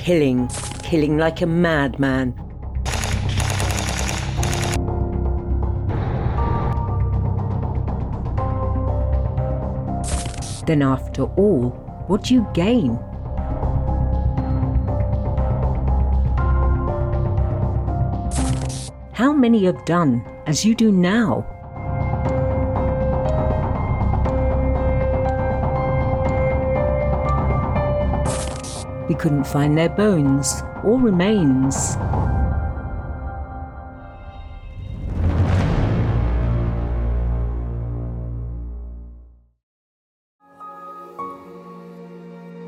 killing, killing like a madman. Then, after all, what do you gain? How many have done as you do now? We couldn't find their bones or remains.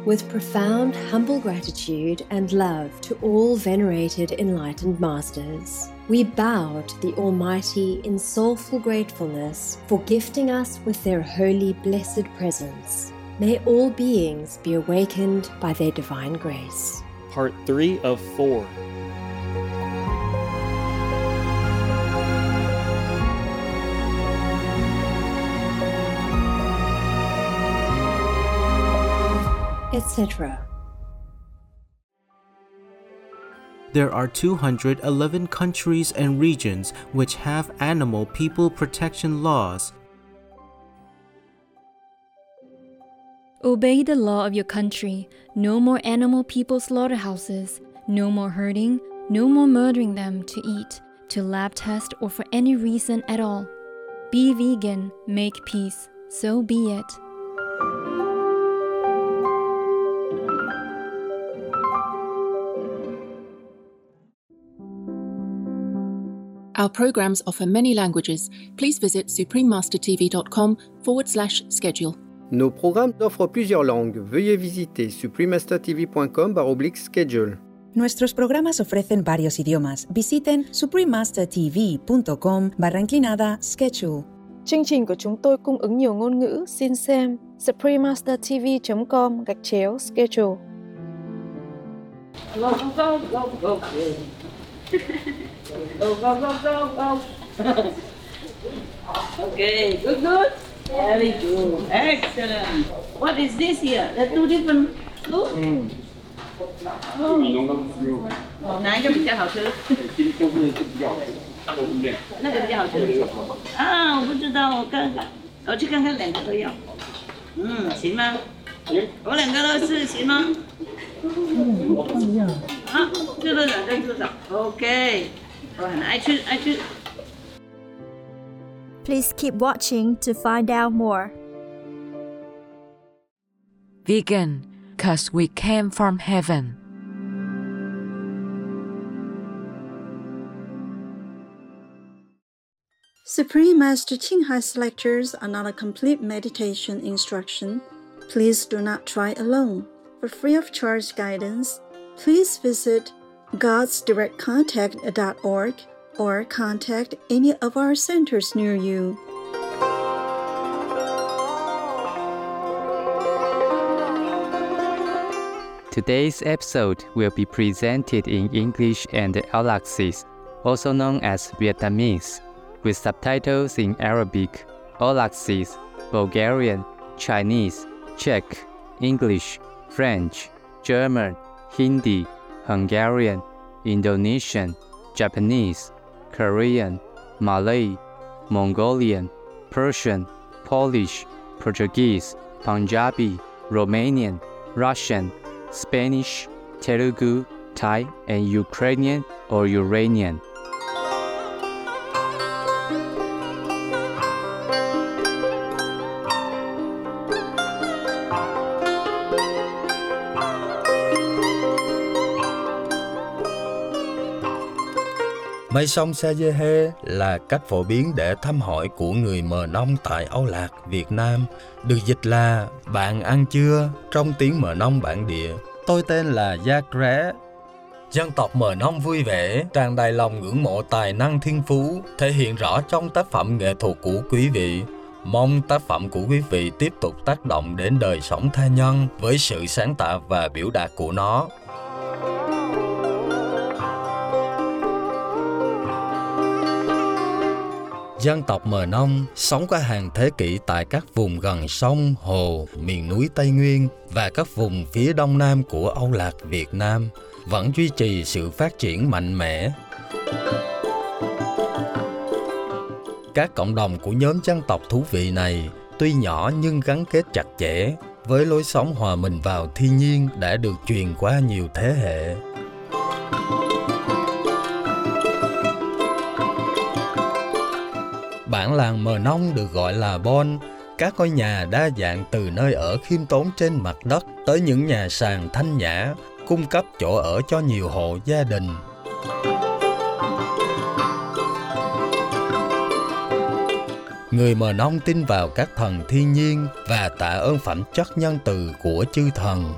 With profound, humble gratitude and love to all venerated enlightened masters, we bow to the Almighty in soulful gratefulness for gifting us with their holy, blessed presence. May all beings be awakened by their divine grace. Part 3 of 4. etc. There are 211 countries and regions which have animal people protection laws. Obey the law of your country. No more animal people slaughterhouses. No more hurting. No more murdering them to eat, to lab test, or for any reason at all. Be vegan. Make peace. So be it. Our programs offer many languages. Please visit suprememastertv.com forward slash schedule. Nos programmes offrent plusieurs langues. Veuillez visiter suprememastertv.com schedule. Nuestros programas ofrecen varios idiomas. Visiten suprememastertv.com barra inclinada schedule. Chương trình của chúng tôi cung ứng nhiều ngôn ngữ. Xin xem suprememastertv.com gạch chéo schedule. Go, go, go, go, go. Go, go, go, go, go. okay, good, good. Very good, excellent. What is this here? The two different fruit. 哪一个比较好吃？那个比较好吃。啊，我不知道，我看看，我去看看两个都要。嗯，行吗？我两个都是行吗？我放一下。啊，这个两根多少？OK。我很爱吃爱吃。Please keep watching to find out more. Vegan, cause we came from heaven. Supreme Master Ching Hai's lectures are not a complete meditation instruction. Please do not try alone. For free of charge guidance, please visit godsdirectcontact.org or contact any of our centers near you. Today's episode will be presented in English and Alaxis, also known as Vietnamese, with subtitles in Arabic, Alaxis, Bulgarian, Chinese, Czech, English, French, German, Hindi, Hungarian, Indonesian, Japanese, Korean, Malay, Mongolian, Persian, Polish, Portuguese, Punjabi, Romanian, Russian, Spanish, Telugu, Thai, and Ukrainian or Uranian. Mây sông xe Dê Hê là cách phổ biến để thăm hỏi của người Mờ Nông tại Âu Lạc, Việt Nam. Được dịch là Bạn ăn chưa? trong tiếng Mờ Nông bản địa. Tôi tên là Gia Ré. Dân tộc Mờ Nông vui vẻ, tràn đầy lòng ngưỡng mộ tài năng thiên phú, thể hiện rõ trong tác phẩm nghệ thuật của quý vị. Mong tác phẩm của quý vị tiếp tục tác động đến đời sống tha nhân với sự sáng tạo và biểu đạt của nó. Dân tộc Mờ Nông sống qua hàng thế kỷ tại các vùng gần sông, hồ, miền núi Tây Nguyên và các vùng phía đông nam của Âu Lạc Việt Nam vẫn duy trì sự phát triển mạnh mẽ. Các cộng đồng của nhóm dân tộc thú vị này tuy nhỏ nhưng gắn kết chặt chẽ với lối sống hòa mình vào thiên nhiên đã được truyền qua nhiều thế hệ. Bản làng Mờ Nông được gọi là Bon, các ngôi nhà đa dạng từ nơi ở khiêm tốn trên mặt đất tới những nhà sàn thanh nhã, cung cấp chỗ ở cho nhiều hộ gia đình. Người Mờ Nông tin vào các thần thiên nhiên và tạ ơn phẩm chất nhân từ của chư thần.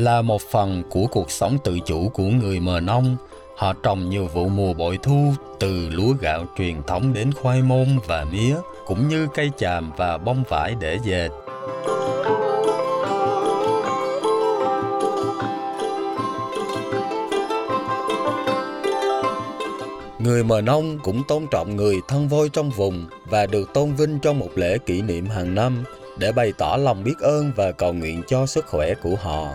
Là một phần của cuộc sống tự chủ của người Mờ Nông, họ trồng nhiều vụ mùa bội thu từ lúa gạo truyền thống đến khoai môn và mía, cũng như cây chàm và bông vải để dệt. Người Mờ Nông cũng tôn trọng người thân vôi trong vùng và được tôn vinh trong một lễ kỷ niệm hàng năm để bày tỏ lòng biết ơn và cầu nguyện cho sức khỏe của họ.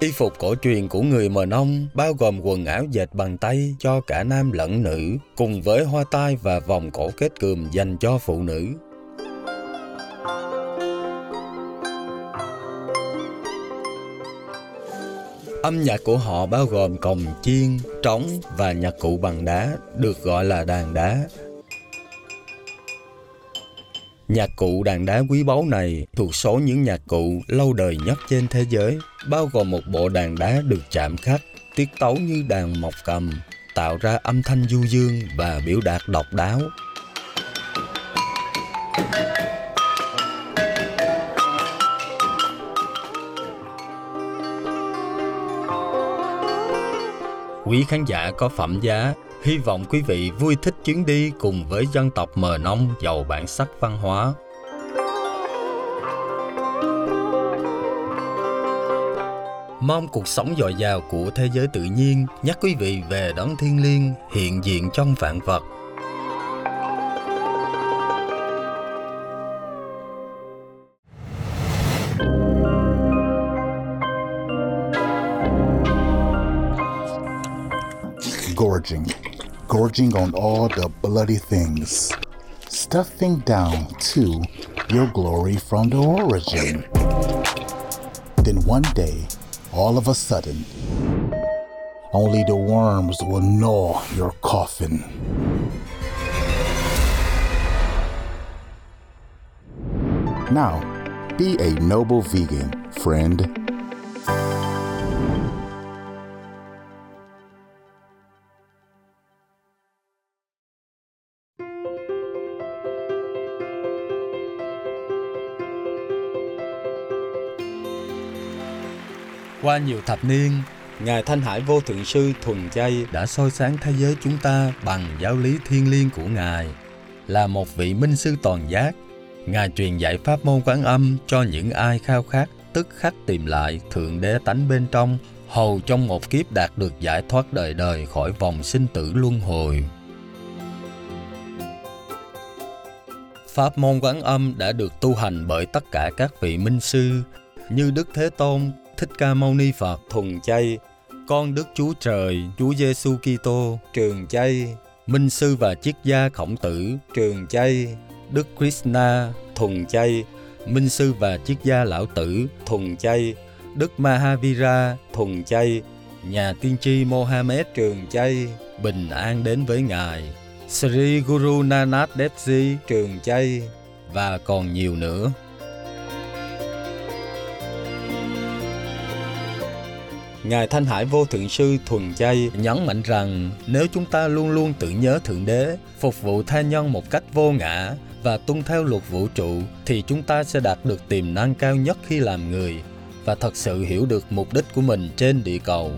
Y phục cổ truyền của người Mờ Nông bao gồm quần áo dệt bằng tay cho cả nam lẫn nữ, cùng với hoa tai và vòng cổ kết cườm dành cho phụ nữ. Âm nhạc của họ bao gồm cồng chiên, trống và nhạc cụ bằng đá, được gọi là đàn đá. Nhạc cụ đàn đá quý báu này thuộc số những nhạc cụ lâu đời nhất trên thế giới, bao gồm một bộ đàn đá được chạm khắc, tiết tấu như đàn mộc cầm, tạo ra âm thanh du dương và biểu đạt độc đáo. Quý khán giả có phẩm giá, hy vọng quý vị vui thích chuyến đi cùng với dân tộc Mờ Nông giàu bản sắc văn hóa. Mong cuộc sống dồi dào của thế giới tự nhiên, nhắc quý vị về đấng thiên liêng hiện diện trong vạn vật. Gorging, gorging on all the bloody things, stuffing down to your glory from the origin. Then one day, all of a sudden, only the worms will gnaw your coffin. Now, be a noble vegan, friend. Qua nhiều thập niên, Ngài Thanh Hải Vô Thượng Sư Thuần Chay đã soi sáng thế giới chúng ta bằng giáo lý thiên liêng của Ngài. Là một vị minh sư toàn giác, Ngài truyền dạy pháp môn quán âm cho những ai khao khát tức khắc tìm lại Thượng Đế tánh bên trong, hầu trong một kiếp đạt được giải thoát đời đời khỏi vòng sinh tử luân hồi. Pháp môn quán âm đã được tu hành bởi tất cả các vị minh sư như Đức Thế Tôn, Thích Ca Mâu Ni Phật. Thuần chay, con Đức Chúa Trời, Chúa Giêsu Kitô. Trường chay, Minh sư và triết gia Khổng Tử. Trường chay, Đức Krishna. Thuần chay, Minh sư và triết gia Lão Tử. Thuần chay, Đức Mahavira. Thuần chay, nhà tiên tri Mohammed. Trường chay, bình an đến với Ngài. Sri Guru Nanak Dev Ji. Trường chay. Và còn nhiều nữa. Ngài Thanh Hải Vô Thượng Sư Thuần Chay nhấn mạnh rằng nếu chúng ta luôn luôn tự nhớ Thượng Đế, phục vụ tha nhân một cách vô ngã và tuân theo luật vũ trụ thì chúng ta sẽ đạt được tiềm năng cao nhất khi làm người và thật sự hiểu được mục đích của mình trên địa cầu.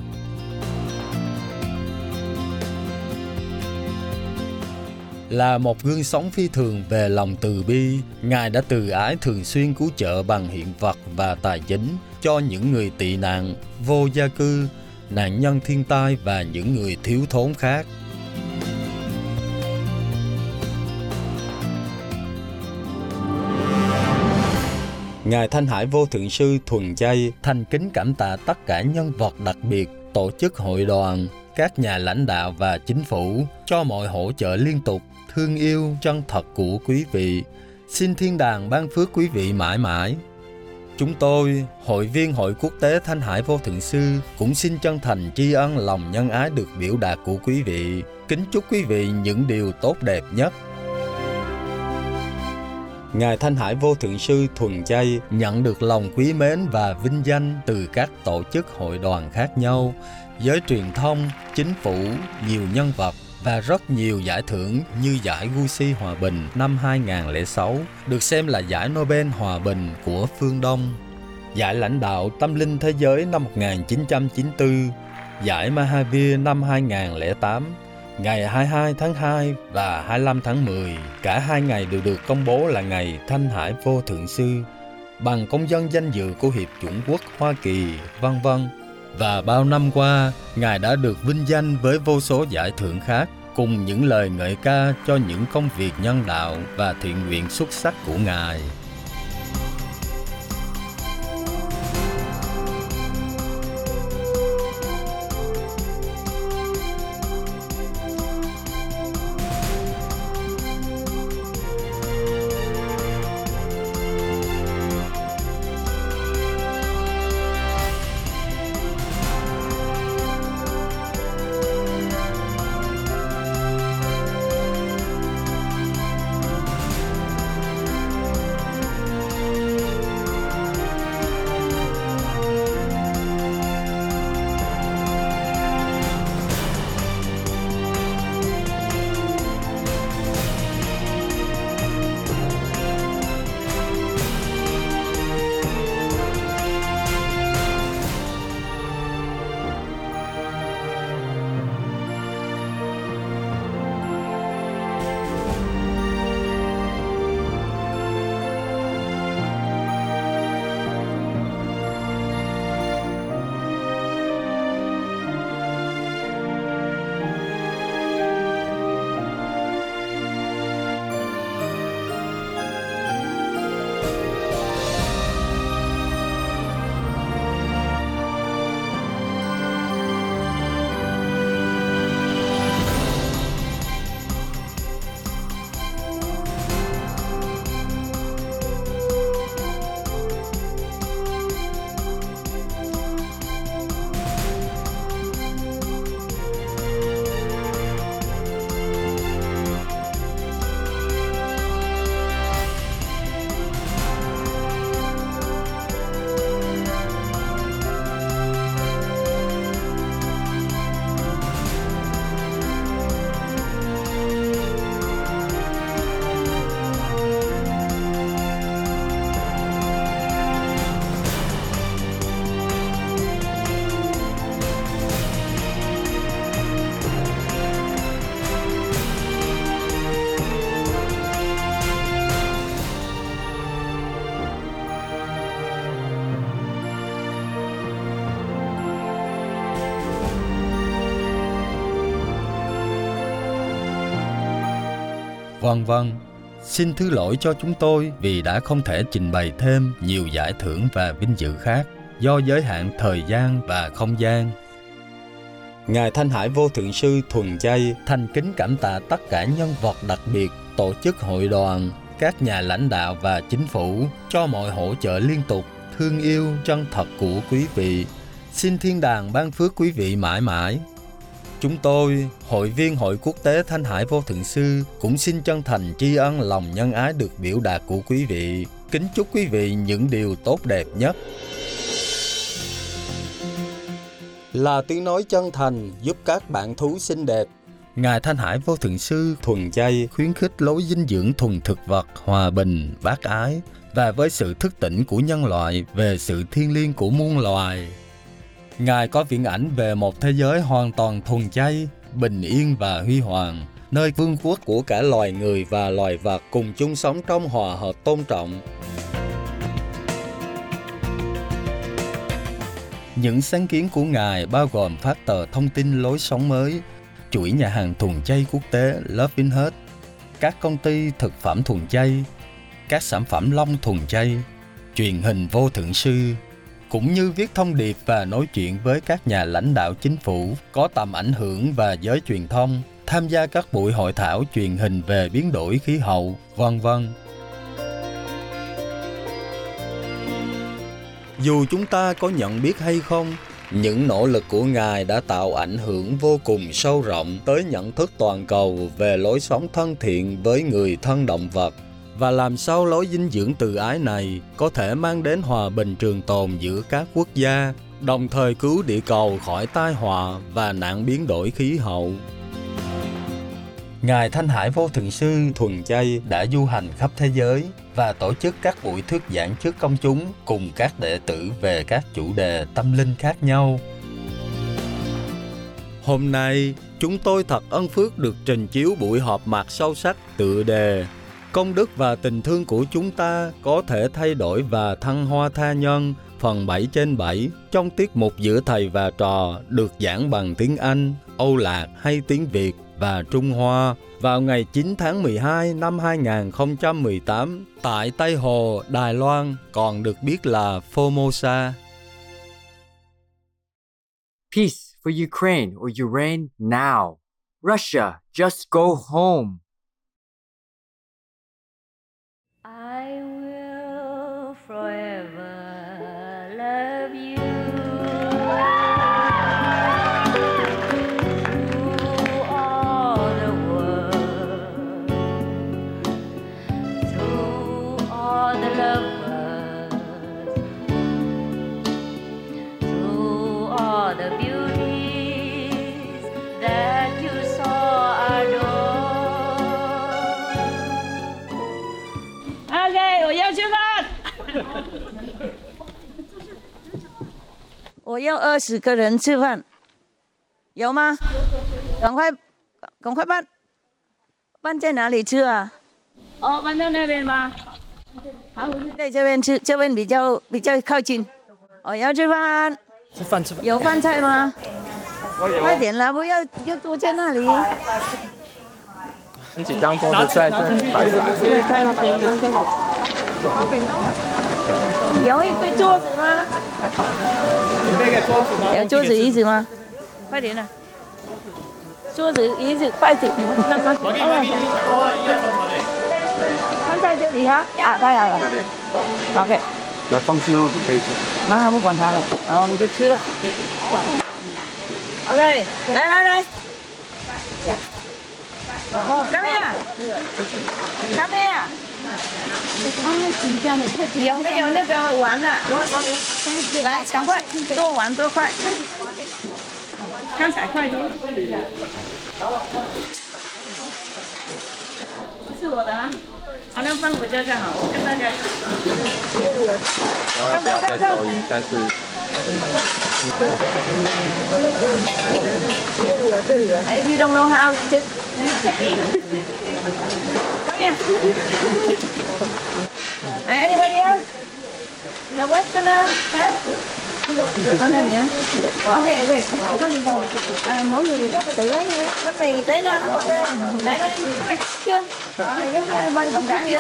Là một gương sống phi thường về lòng từ bi, Ngài đã từ ái thường xuyên cứu trợ bằng hiện vật và tài chính cho những người tị nạn, vô gia cư, nạn nhân thiên tai và những người thiếu thốn khác. Ngài Thanh Hải Vô Thượng Sư Thuần Chay thành kính cảm tạ tất cả nhân vật đặc biệt, tổ chức hội đoàn, các nhà lãnh đạo và chính phủ cho mọi hỗ trợ liên tục, thương yêu, chân thật của quý vị. Xin thiên đàng ban phước quý vị mãi mãi. Chúng tôi, hội viên Hội Quốc tế Thanh Hải Vô Thượng Sư, cũng xin chân thành tri ân lòng nhân ái được biểu đạt của quý vị. Kính chúc quý vị những điều tốt đẹp nhất. Ngài Thanh Hải Vô Thượng Sư Thuần Chay nhận được lòng quý mến và vinh danh từ các tổ chức hội đoàn khác nhau, giới truyền thông, chính phủ, nhiều nhân vật và rất nhiều giải thưởng như giải Gucci Hòa Bình năm 2006, được xem là giải Nobel Hòa Bình của phương Đông, giải lãnh đạo tâm linh thế giới năm 1994, giải Mahavir năm 2008, ngày 22 tháng 2 và 25 tháng 10, cả hai ngày đều được công bố là ngày Thanh Hải Vô Thượng Sư, bằng công dân danh dự của Hiệp chủng quốc Hoa Kỳ, vân vân. Và bao năm qua, Ngài đã được vinh danh với vô số giải thưởng khác, cùng những lời ngợi ca cho những công việc nhân đạo và thiện nguyện xuất sắc của Ngài. Vân vân. Xin thứ lỗi cho chúng tôi vì đã không thể trình bày thêm nhiều giải thưởng và vinh dự khác do giới hạn thời gian và không gian. Ngài Thanh Hải Vô Thượng Sư Thuần Chay thành kính cảm tạ tất cả nhân vật đặc biệt, tổ chức hội đoàn, các nhà lãnh đạo và chính phủ cho mọi hỗ trợ liên tục, thương yêu, chân thật của quý vị. Xin thiên đàng ban phước quý vị mãi mãi. Chúng tôi, hội viên Hội Quốc tế Thanh Hải Vô Thượng Sư, cũng xin chân thành tri ân lòng nhân ái được biểu đạt của quý vị. Kính chúc quý vị những điều tốt đẹp nhất. Là tiếng nói chân thành giúp các bạn thú xinh đẹp. Ngài Thanh Hải Vô Thượng Sư thuần chay khuyến khích lối dinh dưỡng thuần thực vật, hòa bình, bác ái và với sự thức tỉnh của nhân loại về sự thiêng liêng của muôn loài. Ngài có viễn ảnh về một thế giới hoàn toàn thuần chay, bình yên và huy hoàng, nơi vương quốc của cả loài người và loài vật cùng chung sống trong hòa hợp tôn trọng. Những sáng kiến của Ngài bao gồm phát tờ thông tin lối sống mới, chuỗi nhà hàng thuần chay quốc tế Loving Heart, các công ty thực phẩm thuần chay, các sản phẩm long thuần chay, truyền hình vô thượng sư, cũng như viết thông điệp và nói chuyện với các nhà lãnh đạo chính phủ có tầm ảnh hưởng và giới truyền thông, tham gia các buổi hội thảo truyền hình về biến đổi khí hậu, vân vân. Dù chúng ta có nhận biết hay không, những nỗ lực của Ngài đã tạo ảnh hưởng vô cùng sâu rộng tới nhận thức toàn cầu về lối sống thân thiện với người thân động vật và làm sao lối dinh dưỡng từ ái này có thể mang đến hòa bình trường tồn giữa các quốc gia, đồng thời cứu địa cầu khỏi tai họa và nạn biến đổi khí hậu. Ngài Thanh Hải Vô Thượng Sư Thuần Chay đã du hành khắp thế giới và tổ chức các buổi thuyết giảng trước công chúng cùng các đệ tử về các chủ đề tâm linh khác nhau. Hôm nay, chúng tôi thật ân phước được trình chiếu buổi họp mặt sâu sắc tựa đề Công đức và tình thương của chúng ta có thể thay đổi và thăng hoa tha nhân phần 7 trên 7 trong tiết mục giữa thầy và trò được giảng bằng tiếng Anh, Âu Lạc hay tiếng Việt và Trung Hoa vào ngày 9 tháng 12 năm 2018 tại Tây Hồ, Đài Loan, còn được biết là Formosa. Peace for Ukraine or Ukraine now. Russia, just go home. 二十个人吃饭，有吗？赶快，赶快办，办在哪里吃啊？哦，搬到那边吧？好，在这边吃，这边比较比较靠近。我要吃饭，吃饭吃饭。有饭菜吗？快点啦，不要要坐在那里。很紧张，桌子在这摆着。有一个桌子吗？有桌子椅子吗？快点啦！桌子椅子快点，那个放在这里哈，啊，太好了，OK，来放心哦，可以吃。那不管他了，然后你就吃了。OK，来来来。没有那个玩的？来，赶快，多玩多快。刚才快点。是我的啊，好，像放回家就好，我跟大家。不要再收音？但是。If you don't know how, just come here. Anybody else? The Westerner? Huh? Con này nhá. Ok, ok. À, mỗi người tự lấy bánh mì tới đó. Lấy đó. Chưa? Rồi, cái hai bên không cả gì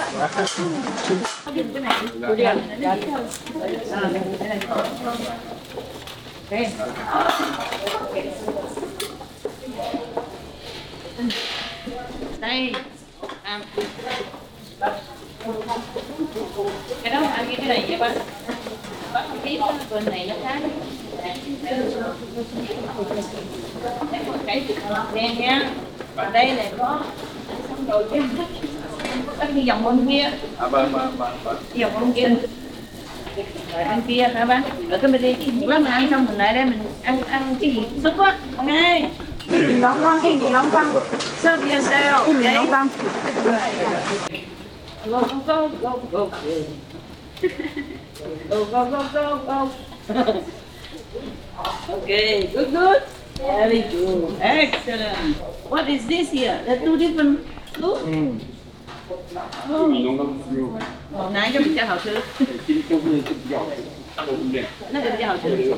Okay. Đây. À. Cái đó ăn cái này vậy ba. Không biết bên này nó khác. Cái đen nha. Và đây này có xong rồi chứ. Có đi vòng bên kia. À vâng vâng vâng vâng. Vòng bên kia. Rồi bên kia hả bác? Rồi cái mình một lát mình ăn xong mình lại đây mình ăn ăn cái gì cũng sức quá ông ơi nóng nóng cái gì nóng không serve yourself cái gì nóng không go go go go go go go go go okay good good very good excellent what is this here the two different food mm. Oh. Nãy cho mình cho họ thử. 那个比较好吃。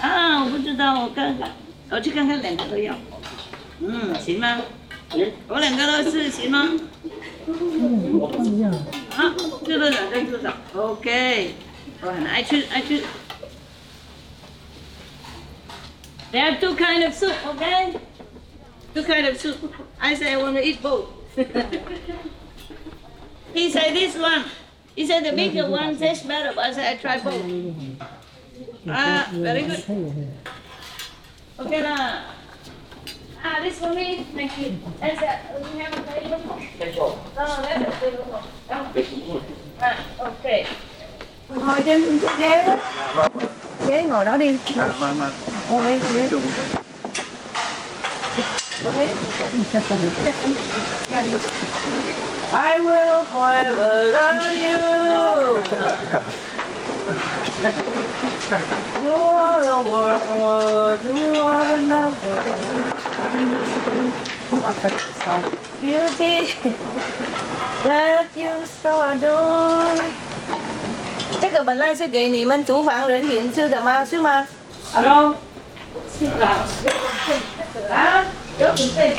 啊，我不知道，我看看，我去看看两个都要。嗯，行吗？我两个都是行吗？啊，这个两个至少 OK。我很爱吃，爱吃。They have two kind of soup, okay? Two kind of soup. I say I want to eat both. he say this one. He said the bigger one tastes better, but I said I try both. Ah, very good. Okay lah. Ah, this for me. Thank you. That's it. We have a table. No, that's a table. Ah, okay. Ngồi trên trên ghế đó. Ghế ngồi đó đi. Ngồi đi, ghế. I will forever love you. You are the world, you are another. Beauty that you so adore. Chắc là bạn lai sẽ kỷ niệm anh chú phản đến hiện sư đà ma sư ma. Alo. À, trước mình xin.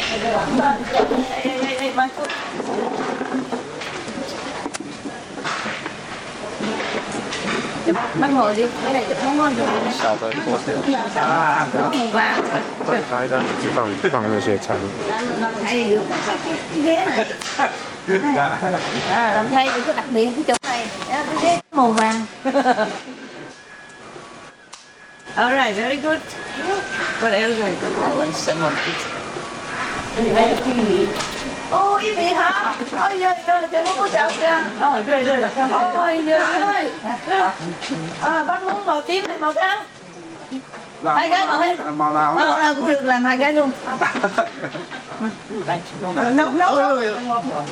Ê, ê, ê, Mai Phúc. bắt ngồi đi cái này không ngon rồi và cái vâng. đó chỉ bằng bằng là dễ chán thấy ghế này. Dạ. À, làm thay cái đặc biệt cái cái màu vàng. All right, very good. What else? I want someone to eat. Ôi, cái gì hả? Ôi, giờ, giờ, giờ, nó có chọc kìa. Ôi, rồi, rồi, ôi, giờ, ơi. À, bác muốn màu tím hay màu trắng? Hai cái màu hết. Màu nào? Màu nào cũng được, làm hai cái luôn. Nóng, nóng,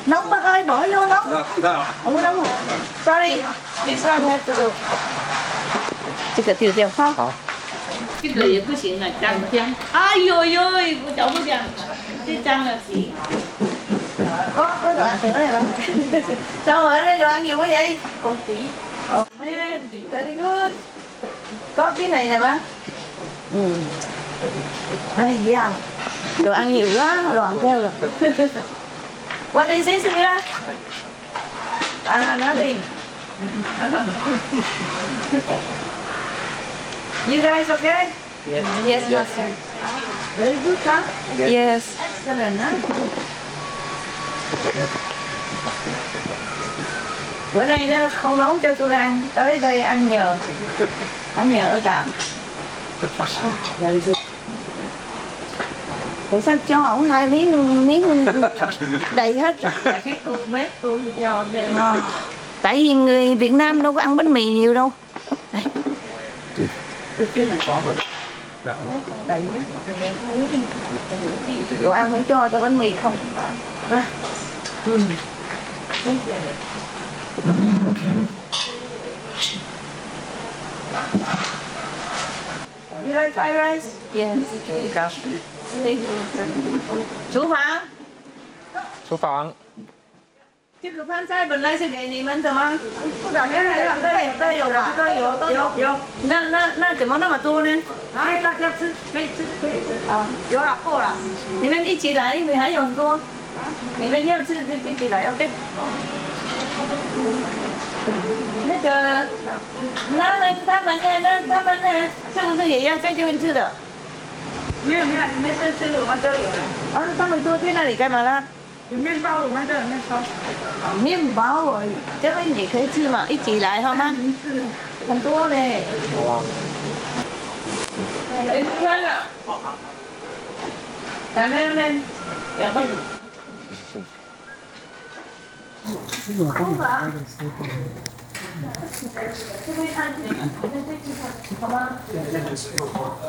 nóng bác ơi, bỏ vô nóng. Không có nóng rồi. Sorry, this one has to go. 这个丢掉哈。好。这个也不行了，脏脏。哎呦呦，我找不讲，这脏了行。 Có, có đồ ăn này không? Sao ở đây đồ ăn nhiều quá vậy? Con tí. Có cái này nè bác. Ừ. Đây, yeah. Đồ ăn nhiều quá, đồ ăn theo rồi. What is this here? À, nó đi. You guys okay? Yes. Yes, master. Very good, huh? Yes. Excellent, huh? Bữa nay nó không nấu cho tôi ăn, tới đây ăn nhờ. Ăn nhờ ở tạm. Tại sao cho ổng hai miếng miếng đầy hết rồi tôi cho. Tại vì người Việt Nam đâu có ăn bánh mì nhiều đâu. Đồ ăn không cho cho bánh mì không. À. Ừ. You like fried rice? Yes. Chú Phạm, 厨房。这个饭菜本来是给你们的吗？不打开来了，对对有的，都有都有有。那那那怎么那么多呢？来，大家吃，可以吃可以吃啊，有了够了。你们一起来，因为还有很多。你们要吃就一起来，OK。那个，那那他们呢？那他们呢？是不是也要在这边吃的？没有没有，你们是吃我们这里的。啊，他们都去那里干嘛啦？有面包，我们这有面包。面包而已，这边也可以吃嘛，一起来好吗？很多嘞。来吃饭了。来来来，两个。我帮个视。这边看你，你这边好吗？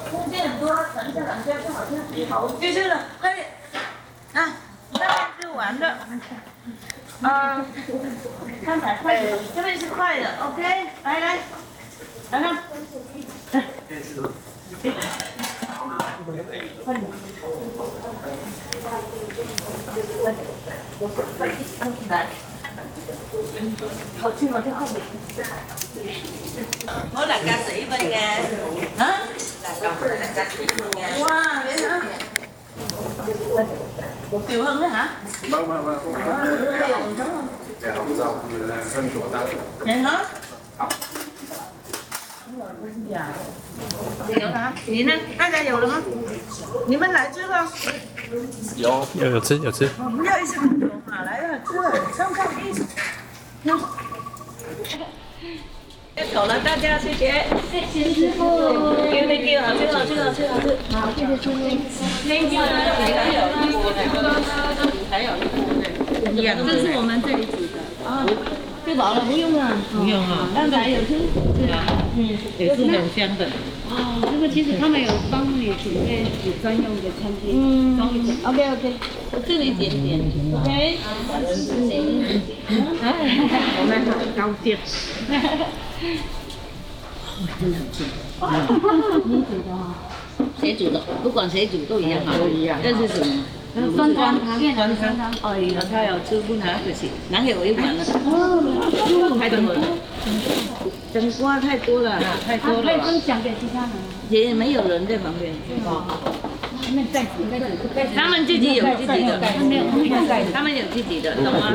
空间很多，等一下，好就好，就是了，快点，啊，这边是的，嗯、呃，看板，这边是快的，OK，来来，来看，来，快点，来。好听吗？听好不？我两家十一分的，啊？两家分，两家十一分的。哇，没啥。调香咩吓？冇冇冇。啊，你红妆。戴口罩，身着单。你好。有了吗？你呢？大家有了吗？你们来这个？有有有吃有吃。我们要一起动啊！来了，这上菜一起。直。走了，大家谢谢，谢谢师傅，thank you，thank you，好，谢谢师傅，thank you，还有，这是我们这里煮的啊，吃饱了不用了，不用啊，刚才有吃，啊嗯，也是很香的。哦，这个其实他们有帮你准备有专用的餐具，嗯。，OK OK，我这里点点，OK，我们很高兴。真的很甜。你煮的哈？谁煮的？不管谁煮都一样哈。都一样这是什么？酸汤汤酸汤。哎呀，他要吃不拿可惜，拿给我一碗了。哦，太多了，整瓜太多了，太多可以了。分享给其他人。也没有人在旁边。他们自己有自己的，他们有他们有盖子他们有自己的，懂吗？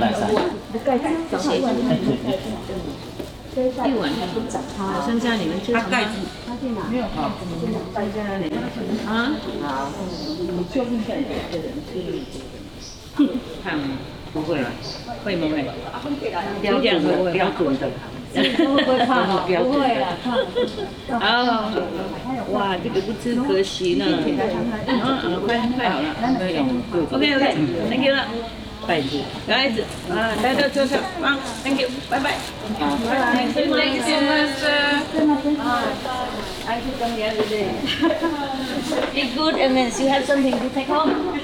一碗。一不涨，好，剩下你们吃什么？没有。啊？好，你个人是？胖吗？不会，会不？会。标准的，标准的。会不会胖哦？标准不会啦，的。胖。哦，哇，这个不吃可惜呢。嗯嗯，快快好了。OK OK，Thank you 了。Thank you. Guys, uh, that's all. Thank you. Bye bye. Thank you so much. I should come the other day. Be good and then you have something to take home.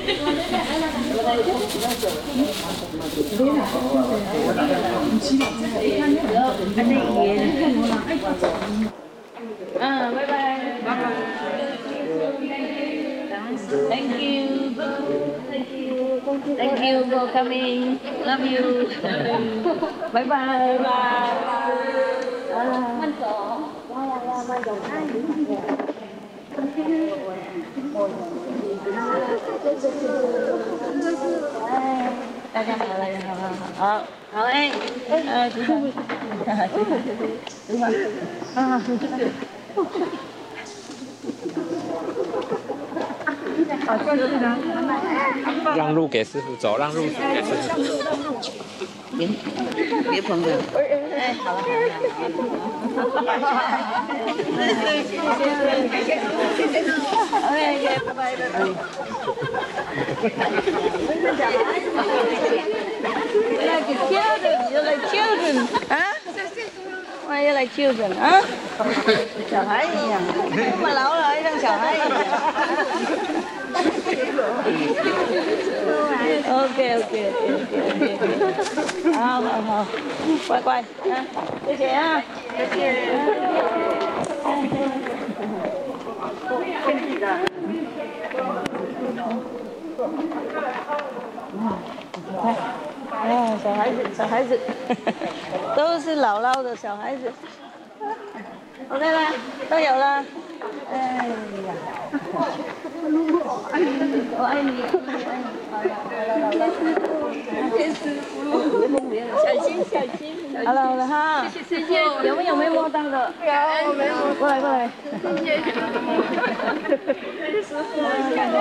Uh, bye bye. Bye bye. Thank you. Thank you. For coming. Love you. bye bye. Bye bye. Mình cổ. Yeah, yeah, yeah. Mình cổ. Ai cũng đi. Thank you. Đây, đây, đây, đây, đây. Ờ, ờ, em. Ờ, chú. Đúng rồi. À. 让路给师傅走，让路给师傅。别别碰着。哎，好了好了好了。谢谢谢谢谢谢。OK，拜拜拜拜。Like children, you like children, 啊？Why you like children, 啊？小孩一样，这么老了还像小孩一样。OK OK OK OK，好好好，乖乖，啊，谢谢啊，谢谢。啊，小孩子，小孩子，都是姥姥的小孩子。OK 啦，都有了。哎呀，我爱你，我爱你，谢师傅，小心小心。好了好了哈，谢谢师傅。有没有没摸到的？有，没有。过来过来。谢谢。师傅，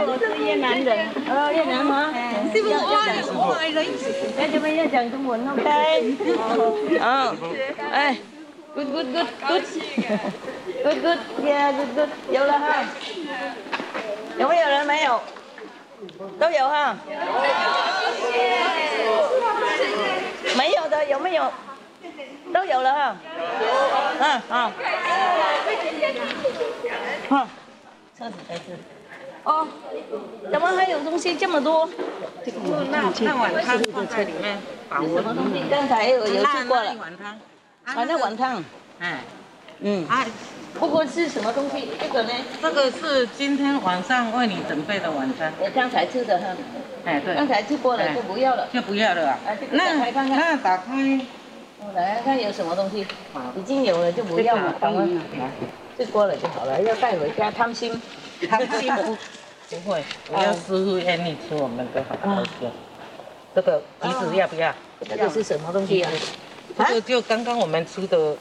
我是越南人。哦，越南吗？师傅，我爱我爱你。哎，这边要讲中文，OK？好。哎 good good good good good good yeah good good 有了哈，有没有人没有？都有哈，没有的有没有？都有了哈，嗯好，哼，车子在这。哦，怎么还有东西这么多？那那碗汤放在里面，什么东西？刚才有有去过了。那碗汤。啊，那碗汤。哎。嗯。啊，不过是什么东西？这个呢？这个是今天晚上为你准备的晚餐。我刚才吃的哈。哎，对。刚才吃过了就不要了。就不要了啊。啊，这个打开看看。那打开。我来看看有什么东西。已经有了就不要了，好吗？吃过了就好了，要带回家贪心。贪心不 不会，我要师傅愿意吃我们的好东西。这个橘子要不要？这个是什么东西啊？这个就刚刚我们吃的。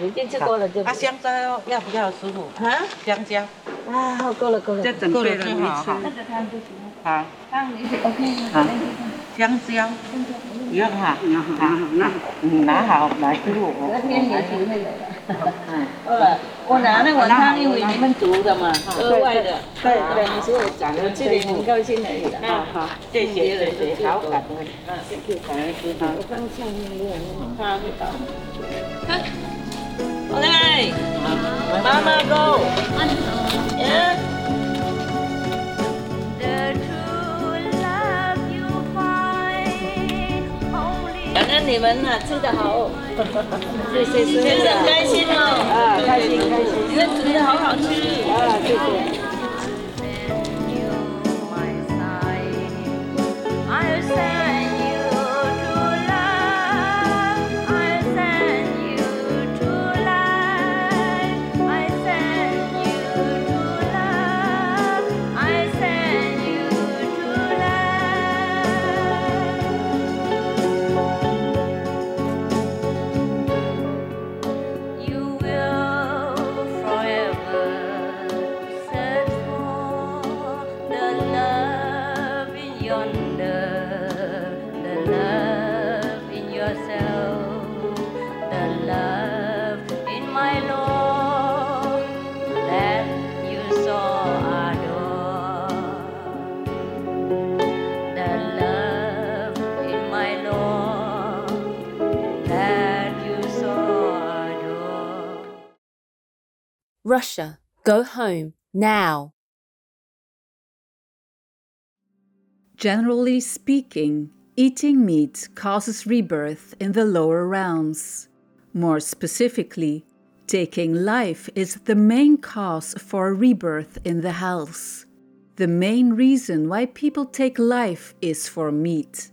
已经吃过了就。啊，香蕉要不要，师傅？啊，香蕉。啊，够了够了。这准备了就好。那个汤就行。好。汤你 OK 好。香蕉。不用哈。好，那你拿好来师傅。昨天也准备了。嗯。好了，我拿那碗汤，因为你们煮的嘛，额外的。对对，你说我讲了，这里很高兴而已的。好好，谢谢谢谢，好感恩。嗯，谢谢感恩师傅。我刚下面那个汤味道。看。OK，妈妈 go，yeah。感 恩你们呢，吃得好，谢谢师傅，吃得开心。哦，啊，开心开心，你们煮的好好吃，啊，谢谢。Russia, go home now. Generally speaking, eating meat causes rebirth in the lower realms. More specifically, taking life is the main cause for rebirth in the hells. The main reason why people take life is for meat.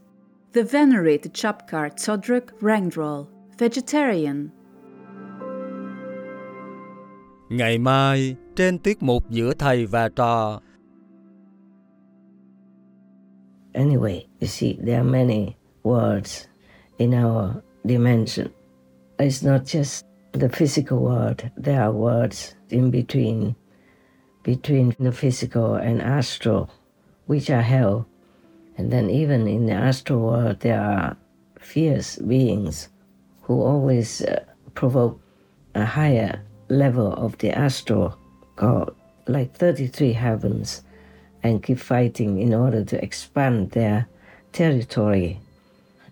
The venerated Chapkar Todruk Rangdrol, vegetarian. Ngày mai, trên tiết mục giữa thầy và trò, Anyway, you see, there are many words in our dimension. It's not just the physical world, there are words in between, between the physical and astral, which are hell. And then, even in the astral world, there are fierce beings who always uh, provoke a higher level of the astral, called like 33 heavens and keep fighting in order to expand their territory.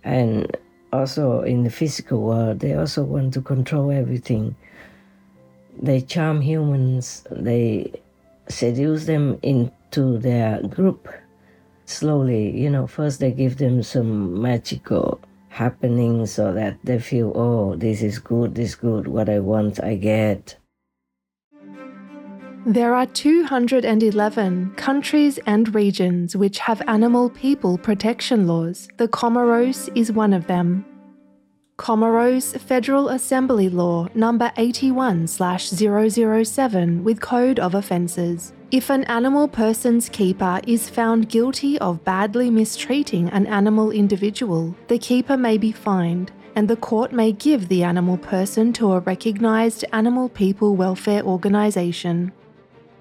And also in the physical world, they also want to control everything. They charm humans, they seduce them into their group. Slowly, you know, first they give them some magical happenings so that they feel, oh, this is good, this is good, what I want, I get. There are 211 countries and regions which have animal people protection laws. The Comoros is one of them. Comoros Federal Assembly Law number 81/007 with Code of Offences. If an animal person's keeper is found guilty of badly mistreating an animal individual, the keeper may be fined and the court may give the animal person to a recognised animal people welfare organisation.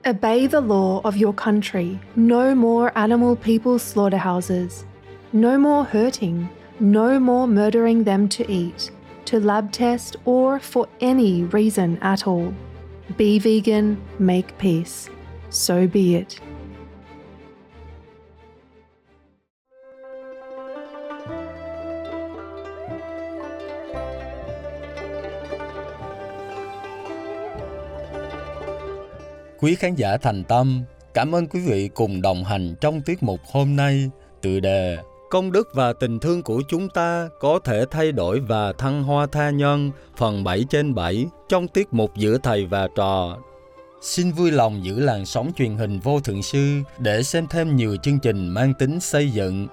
Obey the law of your country. No more animal people slaughterhouses. No more hurting. No more murdering them to eat, to lab test, or for any reason at all. Be vegan, make peace. So be it. Quý khán giả thành tâm, cảm ơn quý vị cùng đồng hành trong tiết mục hôm nay. Tựa đề Công đức và tình thương của chúng ta có thể thay đổi và thăng hoa tha nhân phần 7 trên 7 trong tiết mục giữa thầy và trò. Xin vui lòng giữ làn sóng truyền hình vô thượng sư để xem thêm nhiều chương trình mang tính xây dựng.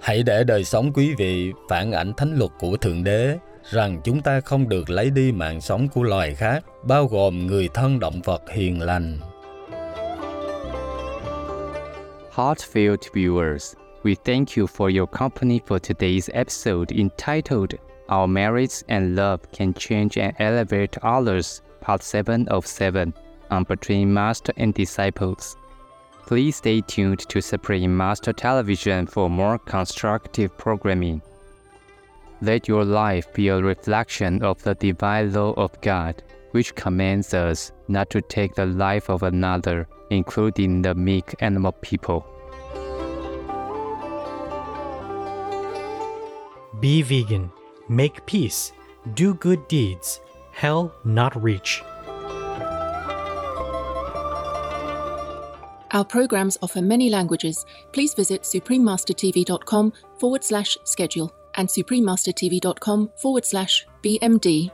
Hãy để đời sống quý vị phản ảnh thánh luật của Thượng Đế rằng chúng ta không được lấy đi mạng sống của loài khác, bao gồm người thân động vật hiền lành. Heartfelt viewers, we thank you for your company for today's episode entitled Our Merits and Love Can Change and Elevate Others, Part 7 of 7 on Between Master and Disciples. Please stay tuned to Supreme Master Television for more constructive programming. Let your life be a reflection of the divine law of God, which commands us not to take the life of another, including the meek animal people. Be vegan, make peace, do good deeds, hell not reach. Our programs offer many languages. Please visit suprememastertv.com forward slash schedule and suprememastertv.com forward slash BMD.